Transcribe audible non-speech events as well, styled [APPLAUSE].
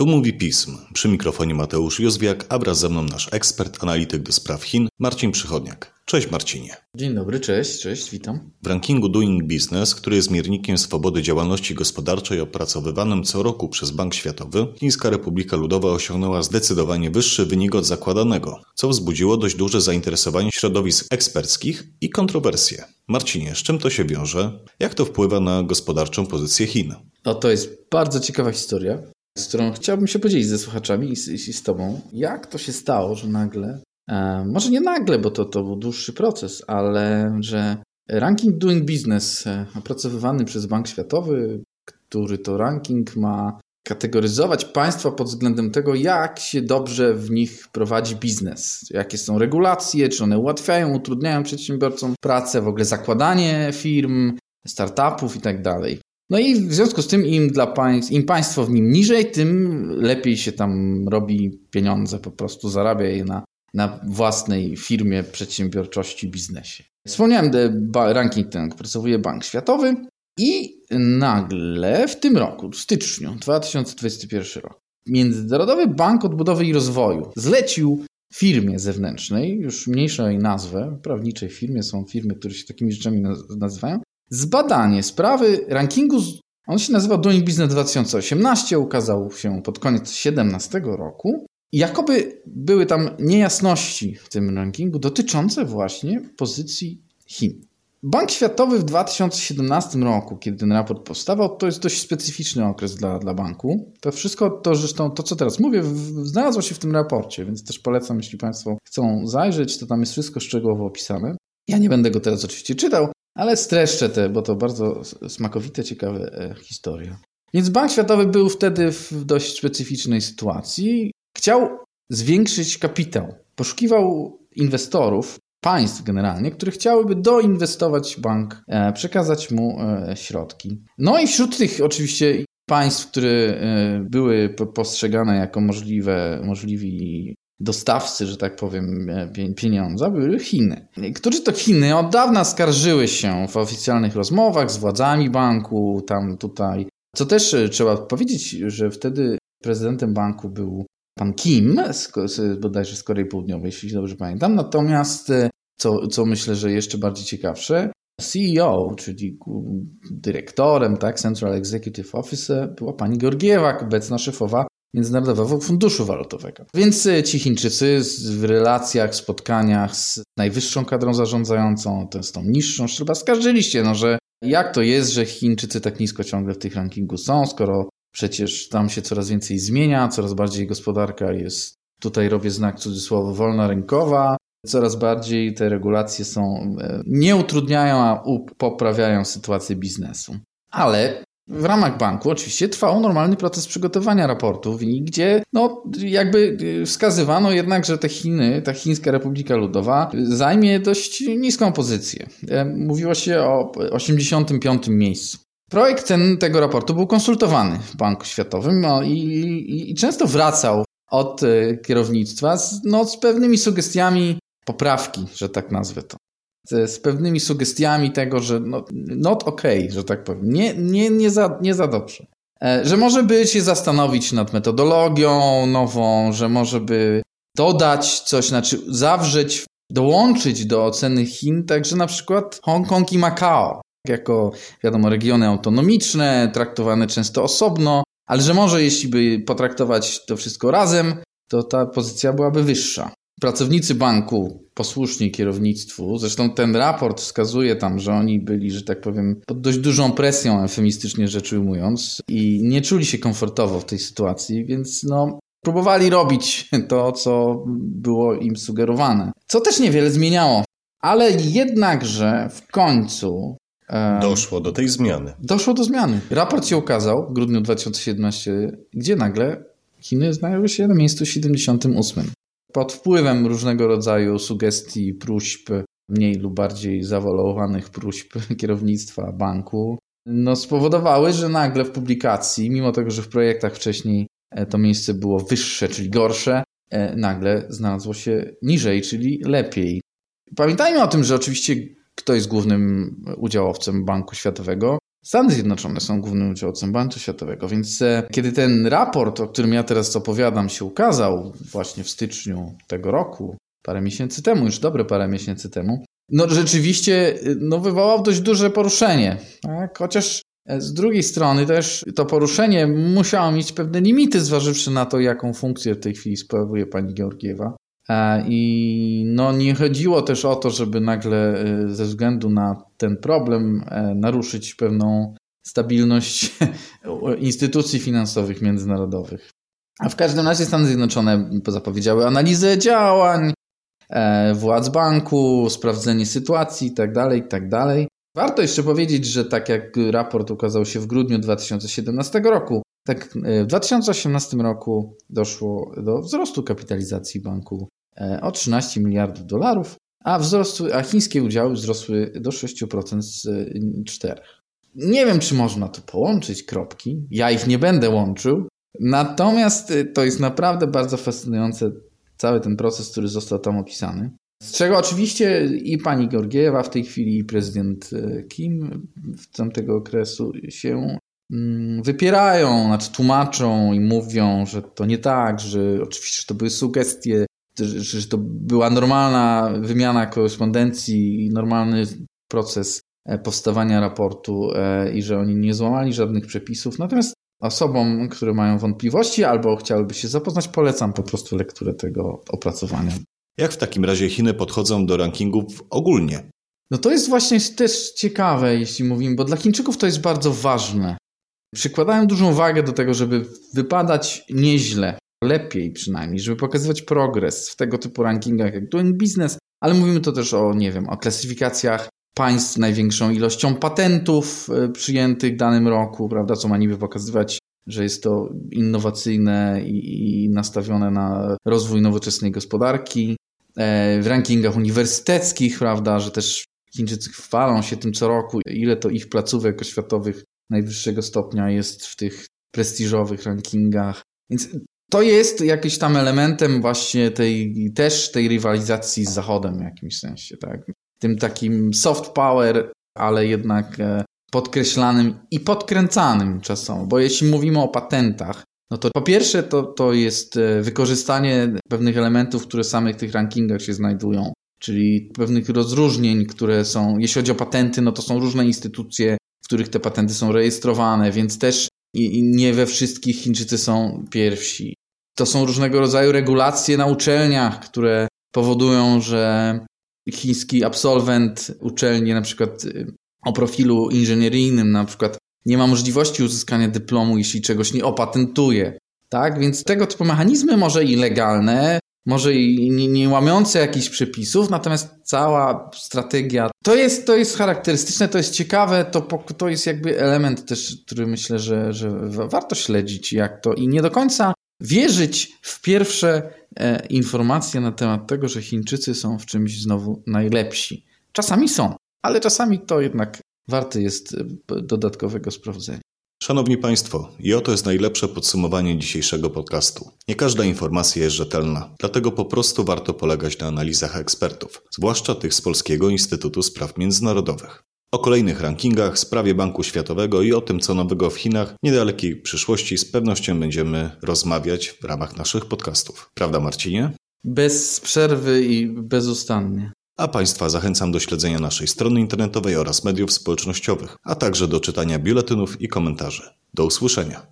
Tu mówi pism. Przy mikrofonie Mateusz Józwiak, a wraz ze mną nasz ekspert, analityk do spraw Chin, Marcin Przychodniak. Cześć Marcinie. Dzień dobry, cześć, cześć, witam. W rankingu Doing Business, który jest miernikiem swobody działalności gospodarczej opracowywanym co roku przez Bank Światowy, Chińska Republika Ludowa osiągnęła zdecydowanie wyższy wynik od zakładanego, co wzbudziło dość duże zainteresowanie środowisk eksperckich i kontrowersje. Marcinie, z czym to się wiąże? Jak to wpływa na gospodarczą pozycję Chin? No to jest bardzo ciekawa historia z którą chciałbym się podzielić ze słuchaczami i z, i z Tobą. Jak to się stało, że nagle, e, może nie nagle, bo to, to był dłuższy proces, ale że ranking Doing Business e, opracowywany przez Bank Światowy, który to ranking ma kategoryzować państwa pod względem tego, jak się dobrze w nich prowadzi biznes, jakie są regulacje, czy one ułatwiają, utrudniają przedsiębiorcom pracę, w ogóle zakładanie firm, startupów i tak dalej. No i w związku z tym im, dla państw, im państwo w nim niżej, tym lepiej się tam robi pieniądze, po prostu zarabia je na, na własnej firmie, przedsiębiorczości, biznesie. Wspomniałem, ranking ten opracowuje Bank Światowy i nagle w tym roku, w styczniu 2021 rok, Międzynarodowy Bank Odbudowy i Rozwoju zlecił firmie zewnętrznej, już mniejszej nazwę, prawniczej firmie, są firmy, które się takimi rzeczami nazywają, zbadanie sprawy rankingu. On się nazywa Doing Business 2018, ukazał się pod koniec 2017 roku. Jakoby były tam niejasności w tym rankingu dotyczące właśnie pozycji Chin. Bank Światowy w 2017 roku, kiedy ten raport powstawał, to jest dość specyficzny okres dla, dla banku. To wszystko, to zresztą to, co teraz mówię, znalazło się w tym raporcie, więc też polecam, jeśli Państwo chcą zajrzeć, to tam jest wszystko szczegółowo opisane. Ja nie będę go teraz oczywiście czytał, ale streszczę te, bo to bardzo smakowite, ciekawe e, historie. Więc Bank Światowy był wtedy w dość specyficznej sytuacji. Chciał zwiększyć kapitał. Poszukiwał inwestorów, państw generalnie, które chciałyby doinwestować bank, e, przekazać mu e, środki. No i wśród tych oczywiście państw, które były postrzegane jako możliwe, możliwi dostawcy, że tak powiem, e, pieniądza były Chiny. Którzy to Chiny od dawna skarżyły się w oficjalnych rozmowach z władzami banku, tam tutaj. Co też e, trzeba powiedzieć, że wtedy prezydentem banku był pan Kim, z, z, bodajże z Korei Południowej, jeśli dobrze pamiętam. Natomiast, e, co, co myślę, że jeszcze bardziej ciekawsze, CEO, czyli dyrektorem, tak, Central Executive Officer, była pani Georgiewa, obecna szefowa Międzynarodowego Funduszu Walutowego. Więc e, ci Chińczycy w relacjach, spotkaniach z najwyższą kadrą zarządzającą, to z tą niższą, trzeba skarżyliście, no, że jak to jest, że Chińczycy tak nisko ciągle w tych rankingu są, skoro przecież tam się coraz więcej zmienia, coraz bardziej gospodarka jest, tutaj robię znak cudzysłowo, wolna rynkowa, coraz bardziej te regulacje są, e, nie utrudniają, a poprawiają sytuację biznesu. Ale w ramach banku oczywiście trwał normalny proces przygotowania raportów i gdzie no, jakby y, wskazywano jednak, że te Chiny, ta Chińska Republika Ludowa zajmie dość niską pozycję. E, mówiło się o 85 miejscu. Projekt ten, tego raportu był konsultowany w Banku Światowym no, i, i, i często wracał od e, kierownictwa z, no, z pewnymi sugestiami poprawki, że tak nazwę to z pewnymi sugestiami tego, że no, not okay, że tak powiem. Nie, nie, nie, za, nie za dobrze. E, że może by się zastanowić nad metodologią nową, że może by dodać coś, znaczy zawrzeć, dołączyć do oceny Chin, także na przykład Hongkong i Macao, jako wiadomo regiony autonomiczne, traktowane często osobno, ale że może jeśli by potraktować to wszystko razem, to ta pozycja byłaby wyższa. Pracownicy banku posłuszni kierownictwu. Zresztą ten raport wskazuje tam, że oni byli, że tak powiem, pod dość dużą presją, eufemistycznie rzecz ujmując, i nie czuli się komfortowo w tej sytuacji, więc no, próbowali robić to, co było im sugerowane. Co też niewiele zmieniało. Ale jednakże w końcu Doszło do tej zmiany. Doszło do zmiany. Raport się ukazał w grudniu 2017, gdzie nagle Chiny znajdują się na miejscu 78 pod wpływem różnego rodzaju sugestii, próśb, mniej lub bardziej zawolowanych próśb [LAUGHS] kierownictwa banku, no spowodowały, że nagle w publikacji, mimo tego, że w projektach wcześniej e, to miejsce było wyższe, czyli gorsze, e, nagle znalazło się niżej, czyli lepiej. Pamiętajmy o tym, że oczywiście kto jest głównym udziałowcem Banku Światowego? Stany Zjednoczone są głównym udziałowcem Banku Światowego, więc e, kiedy ten raport, o którym ja teraz opowiadam, się ukazał właśnie w styczniu tego roku, parę miesięcy temu, już dobre parę miesięcy temu, no rzeczywiście no, wywołał dość duże poruszenie. Tak? Chociaż e, z drugiej strony też to poruszenie musiało mieć pewne limity, zważywszy na to, jaką funkcję w tej chwili sprawuje pani Georgiewa. E, I no, nie chodziło też o to, żeby nagle e, ze względu na ten problem naruszyć pewną stabilność [LAUGHS] instytucji finansowych międzynarodowych. A w każdym razie Stany Zjednoczone zapowiedziały analizę działań, E, władz banku, sprawdzenie sytuacji itd., tak itd. Tak Warto jeszcze powiedzieć, że tak jak raport ukazał się w grudniu 2017 roku, tak e, w 2018 roku doszło do wzrostu kapitalizacji banku e, o 13 miliardów dolarów, a, wzrostu, a chińskie udziały wzrosły do 6% z 4%. Nie wiem, czy można tu połączyć kropki. Ja ich nie będę łączył. Natomiast to jest naprawdę bardzo fascynujące cały ten proces, który został tam opisany. Z czego oczywiście i pani Georgiewa w tej chwili, i prezydent e, Kim w tamtego okresu się mm, wypierają, znaczy tłumaczą i mówią, że to nie tak, że oczywiście to były sugestie, że, to była normalna wymiana korespondencji i normalny proces e, powstawania raportu e, i że oni nie złamali żadnych przepisów. Natomiast Osobom, które mają wątpliwości albo chciałyby się zapoznać, polecam po prostu lekturę tego opracowania. Jak w takim razie Chiny podchodzą do rankingów ogólnie? No to jest właśnie też ciekawe, jeśli mówimy, bo dla Chińczyków to jest bardzo ważne. Przykładają dużą wagę do tego, żeby wypadać nieźle, lepiej przynajmniej, żeby pokazywać progres w tego typu rankingach jak Doing Business, ale mówimy to też o, nie wiem, o klasyfikacjach państw największą ilością patentów e, przyjętych w danym roku, prawda, co ma niby pokazywać, że jest to innowacyjne i, i nastawione na rozwój nowoczesnej gospodarki. E, w rankingach uniwersyteckich, prawda, że też Chińczycy chwalą się tym co roku, ile to ich placówek oświatowych najwyższego stopnia jest w tych prestiżowych rankingach. Więc to jest jakimś tam elementem właśnie tej, też tej rywalizacji z Zachodem w jakimś sensie, tak tym takim soft power, ale jednak e, podkreślanym i podkręcanym czasem. Bo jeśli mówimy o patentach, no to po pierwsze to, to jest e, wykorzystanie pewnych elementów, które w samych tych rankingach się znajdują, czyli pewnych rozróżnień, które są, jeśli chodzi o patenty, no to są różne instytucje, w których te patenty są rejestrowane, więc też i nie we wszystkich Chińczycy są pierwsi. To są różnego rodzaju regulacje na uczelniach, które powodują, że chiński absolwent uczelni na przykład y, o profilu inżynieryjnym na przykład nie ma możliwości uzyskania dyplomu, jeśli czegoś nie opatentuje. Tak? Więc tego typu mechanizmy może i legalne, może i nie, nie łamiące jakichś przepisów, natomiast cała strategia to jest, to jest charakterystyczne, to jest ciekawe, to, to jest jakby element też, który myślę, że, że warto śledzić, jak to i nie do końca wierzyć w pierwsze e, informacje na temat tego, że Chińczycy są w czymś znowu najlepsi. Czasami są, ale czasami to jednak warte jest e, dodatkowego sprawdzenia. Szanowni Państwo, i oto jest najlepsze podsumowanie dzisiejszego podcastu. Nie każda informacja jest rzetelna, dlatego po prostu warto polegać na analizach ekspertów, zwłaszcza tych z Polskiego Instytutu Spraw Międzynarodowych. O kolejnych rankingach, sprawie Banku Światowego i o tym, co nowego w Chinach, w niedalekiej przyszłości z pewnością będziemy rozmawiać w ramach naszych podcastów. Prawda, Marcinie? Bez przerwy i bezustannie. A Państwa zachęcam do śledzenia naszej strony internetowej oraz mediów społecznościowych, a także do czytania biuletynów i komentarzy. Do usłyszenia.